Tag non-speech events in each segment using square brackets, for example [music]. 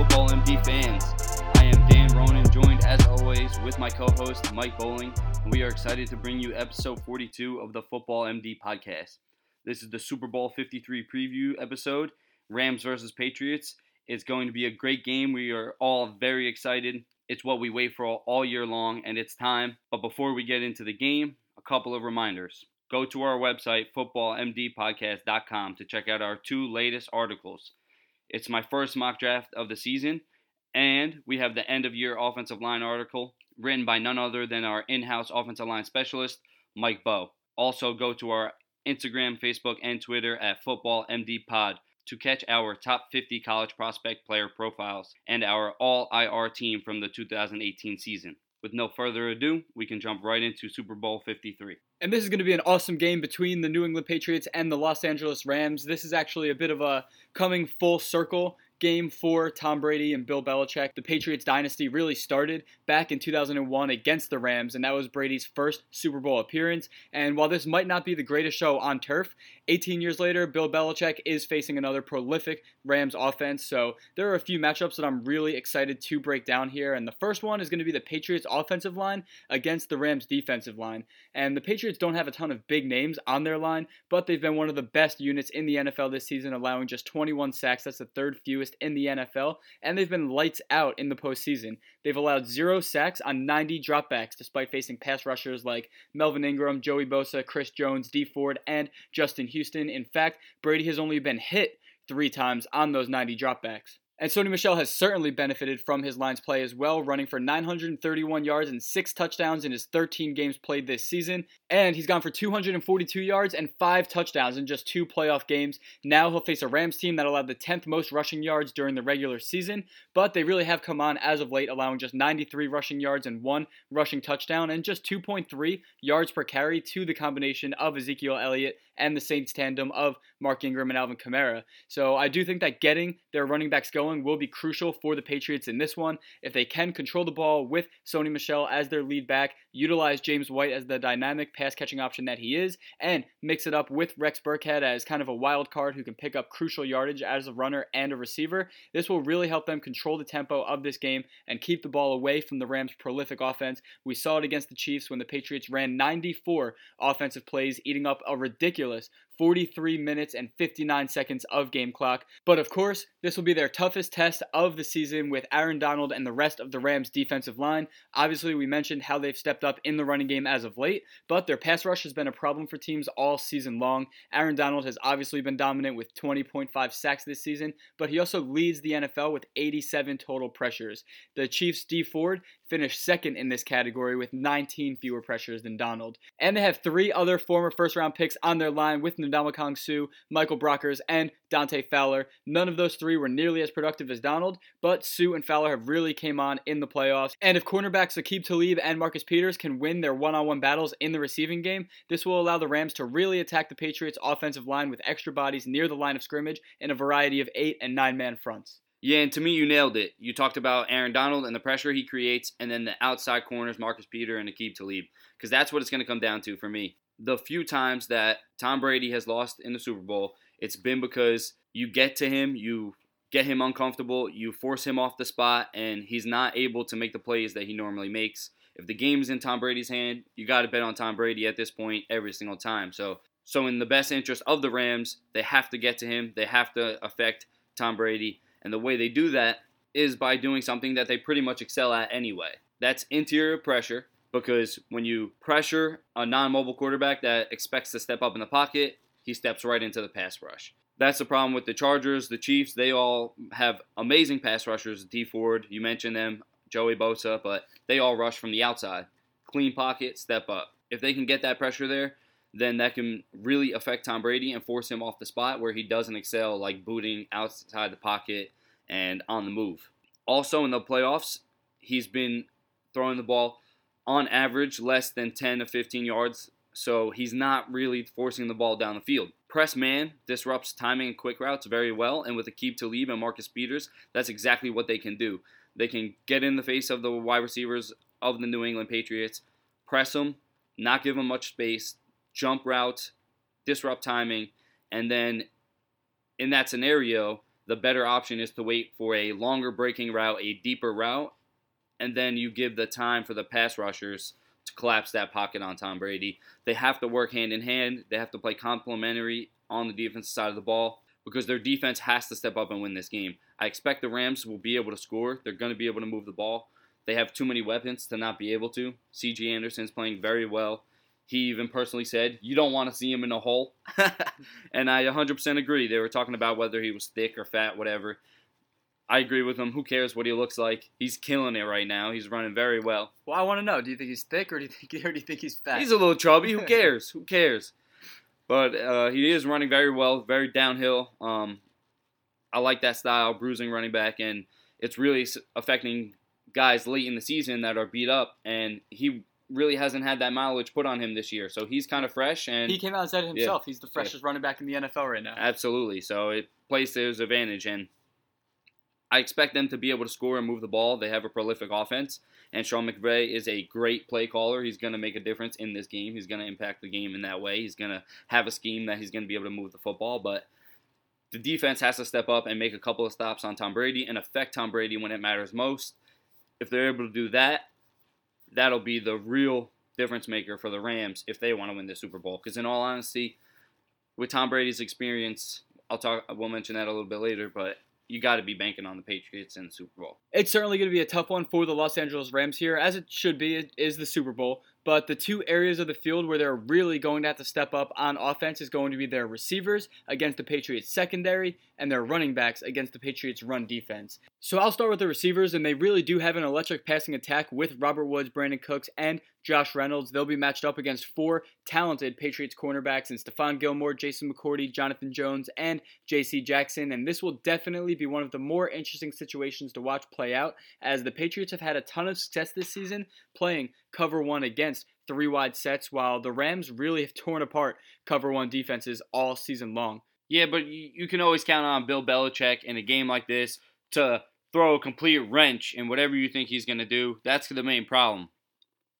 Football MD fans. I am Dan Ronan, joined as always with my co host Mike Bowling, and we are excited to bring you episode 42 of the Football MD podcast. This is the Super Bowl 53 preview episode Rams versus Patriots. It's going to be a great game. We are all very excited. It's what we wait for all, all year long, and it's time. But before we get into the game, a couple of reminders. Go to our website, footballmdpodcast.com, to check out our two latest articles. It's my first mock draft of the season, and we have the end of year offensive line article written by none other than our in house offensive line specialist, Mike Bowe. Also, go to our Instagram, Facebook, and Twitter at FootballMDPod to catch our top 50 college prospect player profiles and our all IR team from the 2018 season. With no further ado, we can jump right into Super Bowl 53. And this is going to be an awesome game between the New England Patriots and the Los Angeles Rams. This is actually a bit of a coming full circle game for, Tom Brady and Bill Belichick. The Patriots dynasty really started back in 2001 against the Rams, and that was Brady's first Super Bowl appearance. And while this might not be the greatest show on turf, 18 years later, Bill Belichick is facing another prolific Rams offense. So there are a few matchups that I'm really excited to break down here. And the first one is going to be the Patriots offensive line against the Rams defensive line. And the Patriots don't have a ton of big names on their line, but they've been one of the best units in the NFL this season, allowing just 21 sacks. That's the third fewest in the NFL. And they've been lights out in the postseason. They've allowed zero sacks on 90 dropbacks, despite facing pass rushers like Melvin Ingram, Joey Bosa, Chris Jones, Dee Ford, and Justin Houston. In fact, Brady has only been hit three times on those 90 dropbacks. And Sony Michel has certainly benefited from his line's play as well, running for 931 yards and six touchdowns in his 13 games played this season. And he's gone for 242 yards and five touchdowns in just two playoff games. Now he'll face a Rams team that allowed the 10th most rushing yards during the regular season, but they really have come on as of late, allowing just 93 rushing yards and one rushing touchdown and just 2.3 yards per carry to the combination of Ezekiel Elliott and the Saints tandem of Mark Ingram and Alvin Kamara. So I do think that getting their running backs going will be crucial for the Patriots in this one. If they can control the ball with Sony Michel as their lead back, utilize James White as the dynamic pass catching option that he is, and mix it up with Rex Burkhead as kind of a wild card who can pick up crucial yardage as a runner and a receiver, this will really help them control the tempo of this game and keep the ball away from the Rams' prolific offense. We saw it against the Chiefs when the Patriots ran 94 offensive plays, eating up a ridiculous fearless 43 minutes and 59 seconds of game clock. But of course, this will be their toughest test of the season with Aaron Donald and the rest of the Rams' defensive line. Obviously, we mentioned how they've stepped up in the running game as of late, but their pass rush has been a problem for teams all season long. Aaron Donald has obviously been dominant with 20.5 sacks this season, but he also leads the NFL with 87 total pressures. The Chiefs' Dee Ford finished second in this category with 19 fewer pressures than Donald. And they have three other former first round picks on their line with Ndamukong Suh, Michael Brockers, and Dante Fowler. None of those three were nearly as productive as Donald, but Suh and Fowler have really came on in the playoffs. And if cornerbacks Aqib Talib and Marcus Peters can win their one-on-one battles in the receiving game, this will allow the Rams to really attack the Patriots' offensive line with extra bodies near the line of scrimmage in a variety of eight and nine man fronts. Yeah, and to me, you nailed it. You talked about Aaron Donald and the pressure he creates, and then the outside corners, Marcus Peter and Aqib Talib, because that's what it's going to come down to for me. The few times that Tom Brady has lost in the Super Bowl, it's been because you get to him, you get him uncomfortable, you force him off the spot, and he's not able to make the plays that he normally makes. If the game's in Tom Brady's hand, you got to bet on Tom Brady at this point every single time. So, so in the best interest of the Rams, they have to get to him. They have to affect Tom Brady. And the way they do that is by doing something that they pretty much excel at anyway. That's interior pressure, because when you pressure a non mobile quarterback that expects to step up in the pocket, he steps right into the pass rush. That's the problem with the Chargers, the Chiefs. They all have amazing pass rushers. Dee Ford, you mentioned them, Joey Bosa, but they all rush from the outside. Clean pocket, step up. If they can get that pressure there, then that can really affect Tom Brady and force him off the spot where he doesn't excel, like booting outside the pocket and on the move. Also, in the playoffs, he's been throwing the ball on average less than 10 to 15 yards, so he's not really forcing the ball down the field. Press man disrupts timing and quick routes very well, and with Aqib Talib and Marcus Peters, that's exactly what they can do. They can get in the face of the wide receivers of the New England Patriots, press them, not give them much space, jump routes, disrupt timing, and then in that scenario, the better option is to wait for a longer breaking route, a deeper route, and then you give the time for the pass rushers to collapse that pocket on Tom Brady. They have to work hand in hand. They have to play complementary on the defensive side of the ball because their defense has to step up and win this game. I expect the Rams will be able to score. They're going to be able to move the ball. They have too many weapons to not be able to. C.J. Anderson's playing very well. He even personally said, You don't want to see him in a hole. [laughs] and I 100% agree. They were talking about whether he was thick or fat, whatever. I agree with him. Who cares what he looks like? He's killing it right now. He's running very well. Well, I want to know. Do you think he's thick, or do you think, [laughs] or do you think he's fat? He's a little chubby. Who [laughs] cares? Who cares? But uh, he is running very well, very downhill. Um, I like that style, bruising running back, and it's really affecting guys late in the season that are beat up. And he really hasn't had that mileage put on him this year, so he's kind of fresh. And he came out and said it himself. Yeah, he's the freshest yeah. running back in the NFL right now. Absolutely. So it plays to his advantage, and I expect them to be able to score and move the ball. They have a prolific offense, and Sean McVay is a great play caller. He's going to make a difference in this game. He's going to impact the game in that way. He's going to have a scheme that he's going to be able to move the football, but the defense has to step up and make a couple of stops on Tom Brady and affect Tom Brady when it matters most. If they're able to do that, that'll be the real difference maker for the Rams if they want to win the Super Bowl. Because in all honesty, with Tom Brady's experience, I'll talk. We'll mention that a little bit later, but you got to be banking on the Patriots in the Super Bowl. It's certainly going to be a tough one for the Los Angeles Rams here, as it should be. It is the Super Bowl. But the two areas of the field where they're really going to have to step up on offense is going to be their receivers against the Patriots secondary and their running backs against the Patriots run defense. So I'll start with the receivers, and they really do have an electric passing attack with Robert Woods, Brandin Cooks, and Josh Reynolds. They'll be matched up against four talented Patriots cornerbacks in Stephon Gilmore, Jason McCourty, Jonathan Jones, and J.C. Jackson. And this will definitely be one of the more interesting situations to watch play out, as the Patriots have had a ton of success this season playing cover one against three wide sets, while the Rams really have torn apart cover one defenses all season long. Yeah, but you can always count on Bill Belichick in a game like this to throw a complete wrench in whatever you think he's going to do. That's the main problem.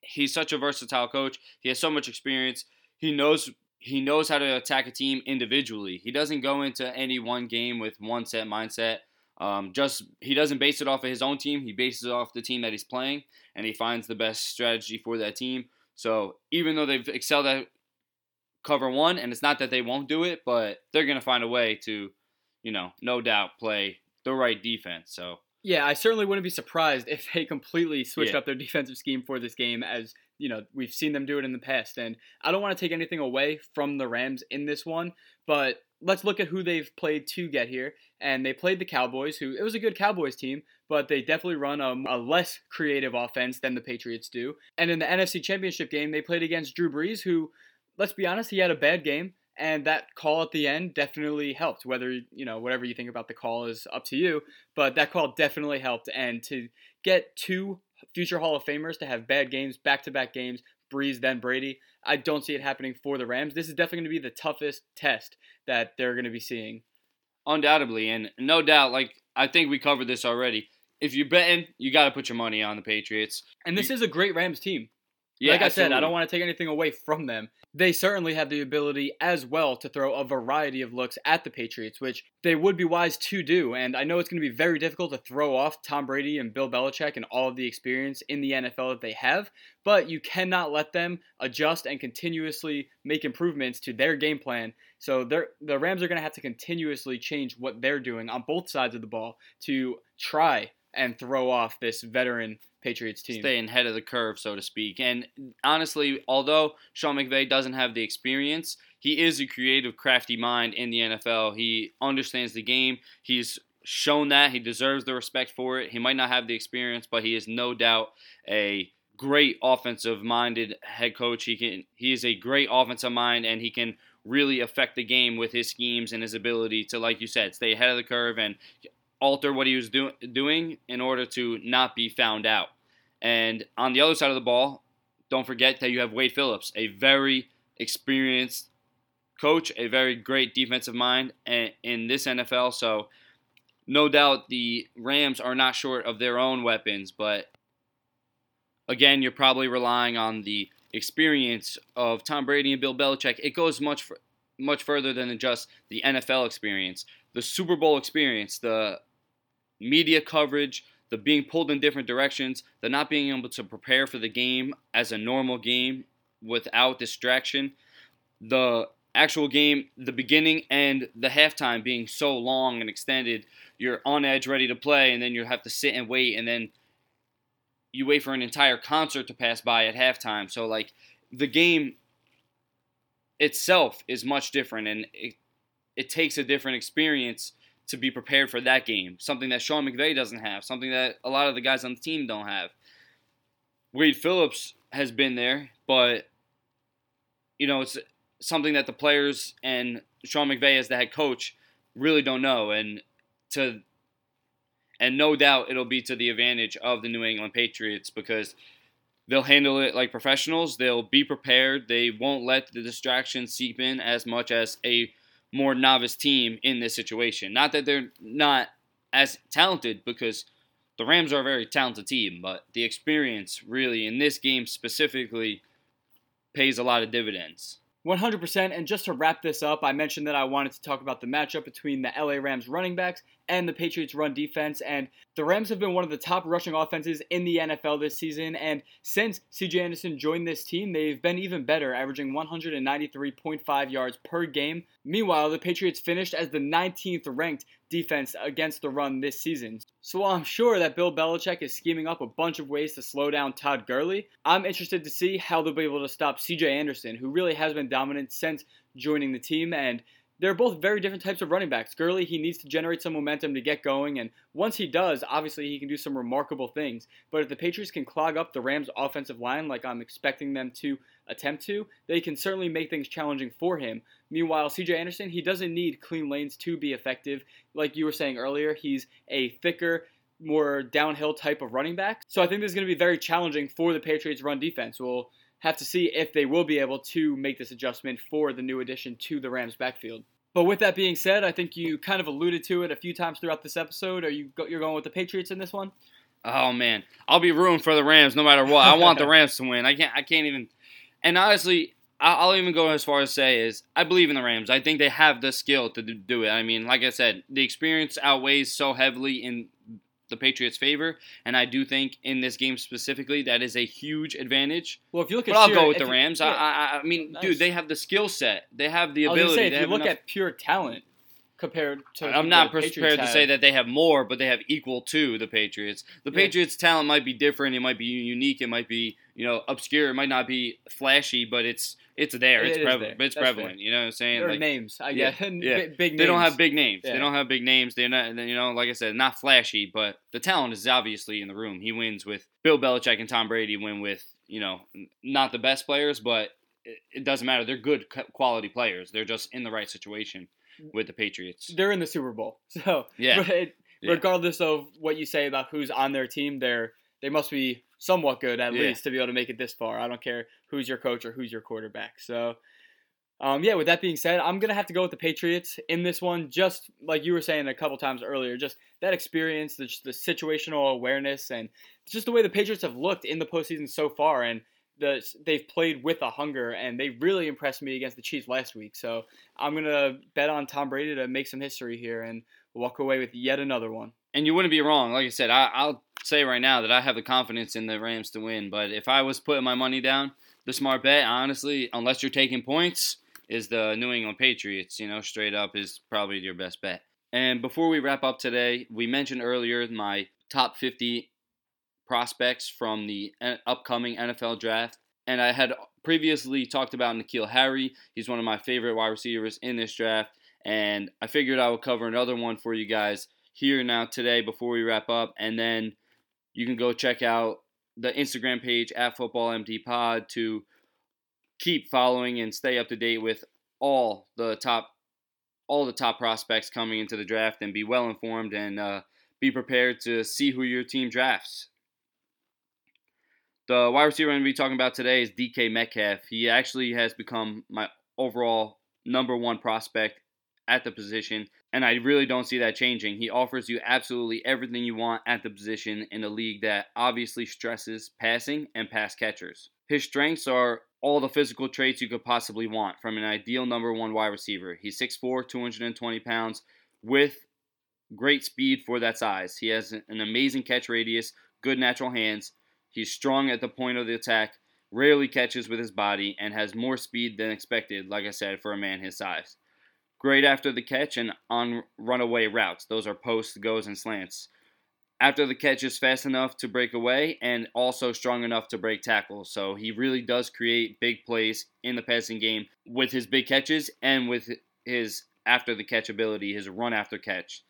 He's such a versatile coach. He has so much experience. He knows he knows how to attack a team individually. He doesn't go into any one game with one set mindset. Um, just he doesn't base it off of his own team. He bases it off the team that he's playing, and he finds the best strategy for that team. So even though they've excelled at cover one, and it's not that they won't do it, but they're gonna find a way to, you know, no doubt play the right defense. So yeah, I certainly wouldn't be surprised if they completely switched yeah. up their defensive scheme for this game, as you know we've seen them do it in the past. And I don't want to take anything away from the Rams in this one, but let's look at who they've played to get here. And they played the Cowboys, who it was a good Cowboys team, but they definitely run a, a, less creative offense than the Patriots do. And in the NFC Championship game, they played against Drew Brees, who, let's be honest, he had a bad game. And that call at the end definitely helped. Whether, you know, whatever you think about the call is up to you. But that call definitely helped. And to get two future Hall of Famers to have bad games, back to back games, Brees, then Brady. I don't see it happening for the Rams. This is definitely going to be the toughest test that they're going to be seeing. Undoubtedly, and no doubt, like I think we covered this already. If you're betting, you got to put your money on the Patriots. And this you, is a great Rams team. Yeah, like I absolutely. said, I don't want to take anything away from them. They certainly have the ability as well to throw a variety of looks at the Patriots, which they would be wise to do. And I know it's going to be very difficult to throw off Tom Brady and Bill Belichick and all of the experience in the NFL that they have, but you cannot let them adjust and continuously make improvements to their game plan. So the Rams are going to have to continuously change what they're doing on both sides of the ball to try and throw off this veteran Patriots team. Staying ahead of the curve, so to speak. And honestly, although Sean McVay doesn't have the experience, he is a creative, crafty mind in the NFL. He understands the game. He's shown that. He deserves the respect for it. He might not have the experience, but he is no doubt a great offensive minded head coach. He can he is a great offensive mind and he can really affect the game with his schemes and his ability to, like you said, stay ahead of the curve and alter what he was do- doing in order to not be found out. And on the other side of the ball, don't forget that you have Wade Phillips, a very experienced coach, a very great defensive mind in this NFL. So, no doubt the Rams are not short of their own weapons, but again, you're probably relying on the experience of Tom Brady and Bill Belichick. It goes much much further than just the NFL experience. the Super Bowl experience, the media coverage, the being pulled in different directions, the not being able to prepare for the game as a normal game without distraction, the actual game, the beginning and the halftime being so long and extended, you're on edge ready to play, and then you have to sit and wait, and then you wait for an entire concert to pass by at halftime. So, like, the game itself is much different, and it, it takes a different experience to be prepared for that game. Something that Sean McVay doesn't have, something that a lot of the guys on the team don't have. Wade Phillips has been there, but you know it's something that the players and Sean McVay as the head coach really don't know, and to and no doubt it'll be to the advantage of the New England Patriots because they'll handle it like professionals. They'll be prepared. They won't let the distractions seep in as much as a more novice team in this situation. Not that they're not as talented because the Rams are a very talented team, but the experience really in this game specifically pays a lot of dividends. 100%. And just to wrap this up, I mentioned that I wanted to talk about the matchup between the LA Rams running backs and the Patriots run defense. And the Rams have been one of the top rushing offenses in the NFL this season. And since CJ Anderson joined this team, they've been even better, averaging 193.5 yards per game. Meanwhile, the Patriots finished as the 19th ranked defense against the run this season. So while I'm sure that Bill Belichick is scheming up a bunch of ways to slow down Todd Gurley, I'm interested to see how they'll be able to stop CJ Anderson, who really has been dominant since joining the team. And they're both very different types of running backs. Gurley, he needs to generate some momentum to get going, and once he does, obviously he can do some remarkable things. But if the Patriots can clog up the Rams' offensive line like I'm expecting them to attempt to, they can certainly make things challenging for him. Meanwhile, CJ Anderson, he doesn't need clean lanes to be effective. Like you were saying earlier, he's a thicker, more downhill type of running back. So I think this is going to be very challenging for the Patriots' run defense. We'll have to see if they will be able to make this adjustment for the new addition to the Rams backfield. But with that being said, I think you kind of alluded to it a few times throughout this episode. Are you go, you're going with the Patriots in this one? Oh man, I'll be rooting for the Rams no matter what. I want the [laughs] Rams to win. I can't. I can't even. And honestly, I'll even go as far as say is I believe in the Rams. I think they have the skill to do it. I mean, like I said, the experience outweighs so heavily in the Patriots' favor, and I do think in this game specifically that is a huge advantage. Well, if you look at, but I'll sheer- go with the you- Rams. yeah, I, I, I mean, Nice. dude, they have the skill set. They have the I was gonna ability. say, if you look enough- at pure talent compared to, I'm not Patriots prepared to have, say that they have more, but they have equal to the Patriots. The Yeah. Patriots' talent might be different. It might be unique. It might be you know obscure. It might not be flashy, but it's it's there. It It's prevalent. there. It's That's prevalent. fair. You know what I'm saying? Like, names, I yeah, [laughs] yeah. bi- big they don't have big names. Yeah. They don't have big names. They're not. You know, like I said, not flashy, but the talent is obviously in the room. He wins with Bill Belichick and Tom Brady. Win with you know not the best players, but it doesn't matter. They're good quality players. They're just in the right situation with the Patriots. They're in the Super Bowl, [laughs] so Yeah. Yeah. regardless of what you say about who's on their team, they're they must be somewhat good at Yeah. least to be able to make it this far. I don't care who's your coach or who's your quarterback. So, um, yeah. With that being said, I'm gonna have to go with the Patriots in this one. Just like you were saying a couple times earlier, just that experience, the, the situational awareness, and just the way the Patriots have looked in the postseason so far, and the they've played with a hunger, and they really impressed me against the Chiefs last week. So I'm gonna bet on Tom Brady to make some history here and walk away with yet another one. and you wouldn't be wrong. Like I said, I, I'll say right now that I have the confidence in the Rams to win. But if I was putting my money down, the smart bet, honestly, unless you're taking points, is the New England Patriots. You know, straight up is probably your best bet. And before we wrap up today, we mentioned earlier my top 50 prospects from the uh, upcoming NFL draft. And I had previously talked about N'Keal Harry. He's one of my favorite wide receivers in this draft. And I figured I would cover another one for you guys here now today before we wrap up. And then you can go check out the Instagram page at FootballMDPod to keep following and stay up to date with all the top all the top prospects coming into the draft and be well informed and uh, be prepared to see who your team drafts. The wide receiver I'm going to be talking about today is DK Metcalf. He actually has become my overall number one prospect at the position, and I really don't see that changing. He offers you absolutely everything you want at the position in a league that obviously stresses passing and pass catchers. His strengths are all the physical traits you could possibly want from an ideal number one wide receiver. He's 6'4, 220 pounds, with great speed for that size. He has an amazing catch radius, good natural hands. He's strong at the point of the attack, rarely catches with his body, and has more speed than expected, like I said, for a man his size. Great after the catch and on runaway routes. Those are posts, goes, and slants. After the catch is fast enough to break away and also strong enough to break tackles. So he really does create big plays in the passing game with his big catches and with his after the catch ability, his run after catch.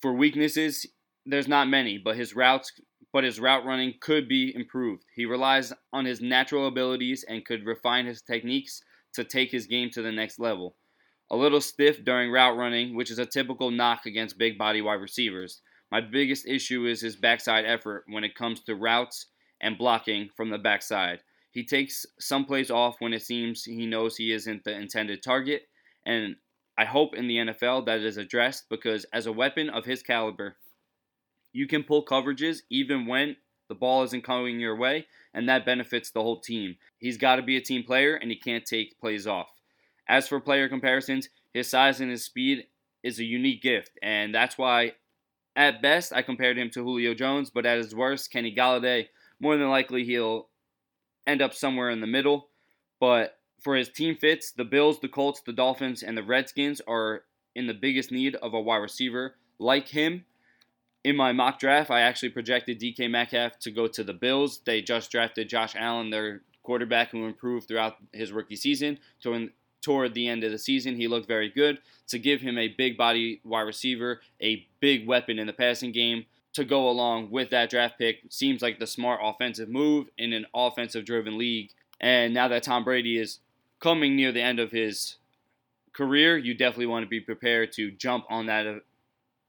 For weaknesses, there's not many, but his routes but his route running could be improved. He relies on his natural abilities and could refine his techniques to take his game to the next level. A little stiff during route running, which is a typical knock against big body wide receivers. My biggest issue is his backside effort when it comes to routes and blocking from the backside. He takes some plays off when it seems he knows he isn't the intended target, and I hope in the NFL that is addressed because as a weapon of his caliber, you can pull coverages even when the ball isn't coming your way, and that benefits the whole team. He's got to be a team player, and he can't take plays off. As for player comparisons, his size and his speed is a unique gift, and that's why, at best, I compared him to Julio Jones, but at his worst, Kenny Golladay. more than likely he'll end up somewhere in the middle. But for his team fits, the Bills, the Colts, the Dolphins, and the Redskins are in the biggest need of a wide receiver like him in my mock draft, I actually projected DK Metcalf to go to the Bills. They just drafted Josh Allen, their quarterback, who improved throughout his rookie season. Toward, toward the end of the season, he looked very good. To give him a big body wide receiver, a big weapon in the passing game, to go along with that draft pick seems like the smart offensive move in an offensive driven league. And now that Tom Brady is coming near the end of his career, you definitely want to be prepared to jump on that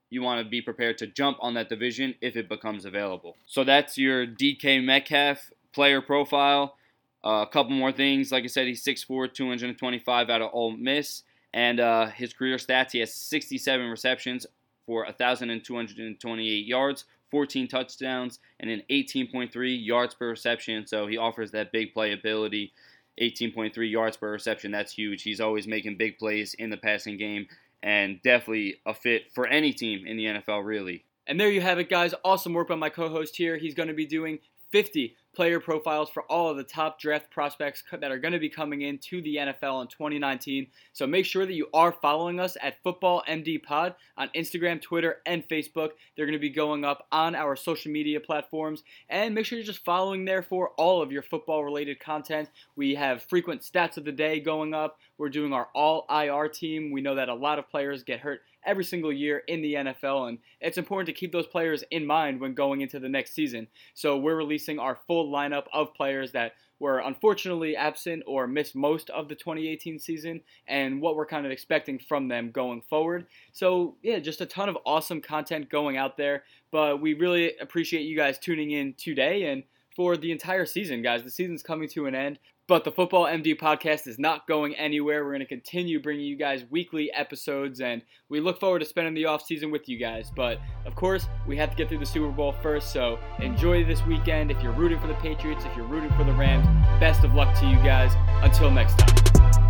you want to be prepared to jump on that division if it becomes available. So that's your DK Metcalf player profile. Uh, a couple more things. Like I said, he's 6'4, 225 out of Ole Miss. And uh, his career stats, he has 67 receptions for 1,228 yards, 14 touchdowns, and an 18.3 yards per reception. So he offers that big play ability. 18.3 yards per reception. That's huge. He's always making big plays in the passing game and definitely a fit for any team in the NFL, really. And there you have it, guys. Awesome work by my co host here. He's going to be doing 50 player profiles for all of the top draft prospects that are going to be coming into the NFL in 2019. So make sure that you are following us at Football MD Pod on Instagram, Twitter, and Facebook. They're going to be going up on our social media platforms. And make sure you're just following there for all of your football related content. We have frequent stats of the day going up. We're doing our all IR team. We know that a lot of players get hurt every single year in the NFL, and it's important to keep those players in mind when going into the next season. So we're releasing our full lineup of players that were unfortunately absent or missed most of the 2018 season and what we're kind of expecting from them going forward. So, yeah, just a ton of awesome content going out there, but we really appreciate you guys tuning in today and for the entire season, guys. The season's coming to an end. But the Football MD podcast is not going anywhere. We're going to continue bringing you guys weekly episodes, and we look forward to spending the off season with you guys. But of course, we have to get through the Super Bowl first, so enjoy this weekend. If you're rooting for the Patriots, if you're rooting for the Rams, best of luck to you guys. Until next time.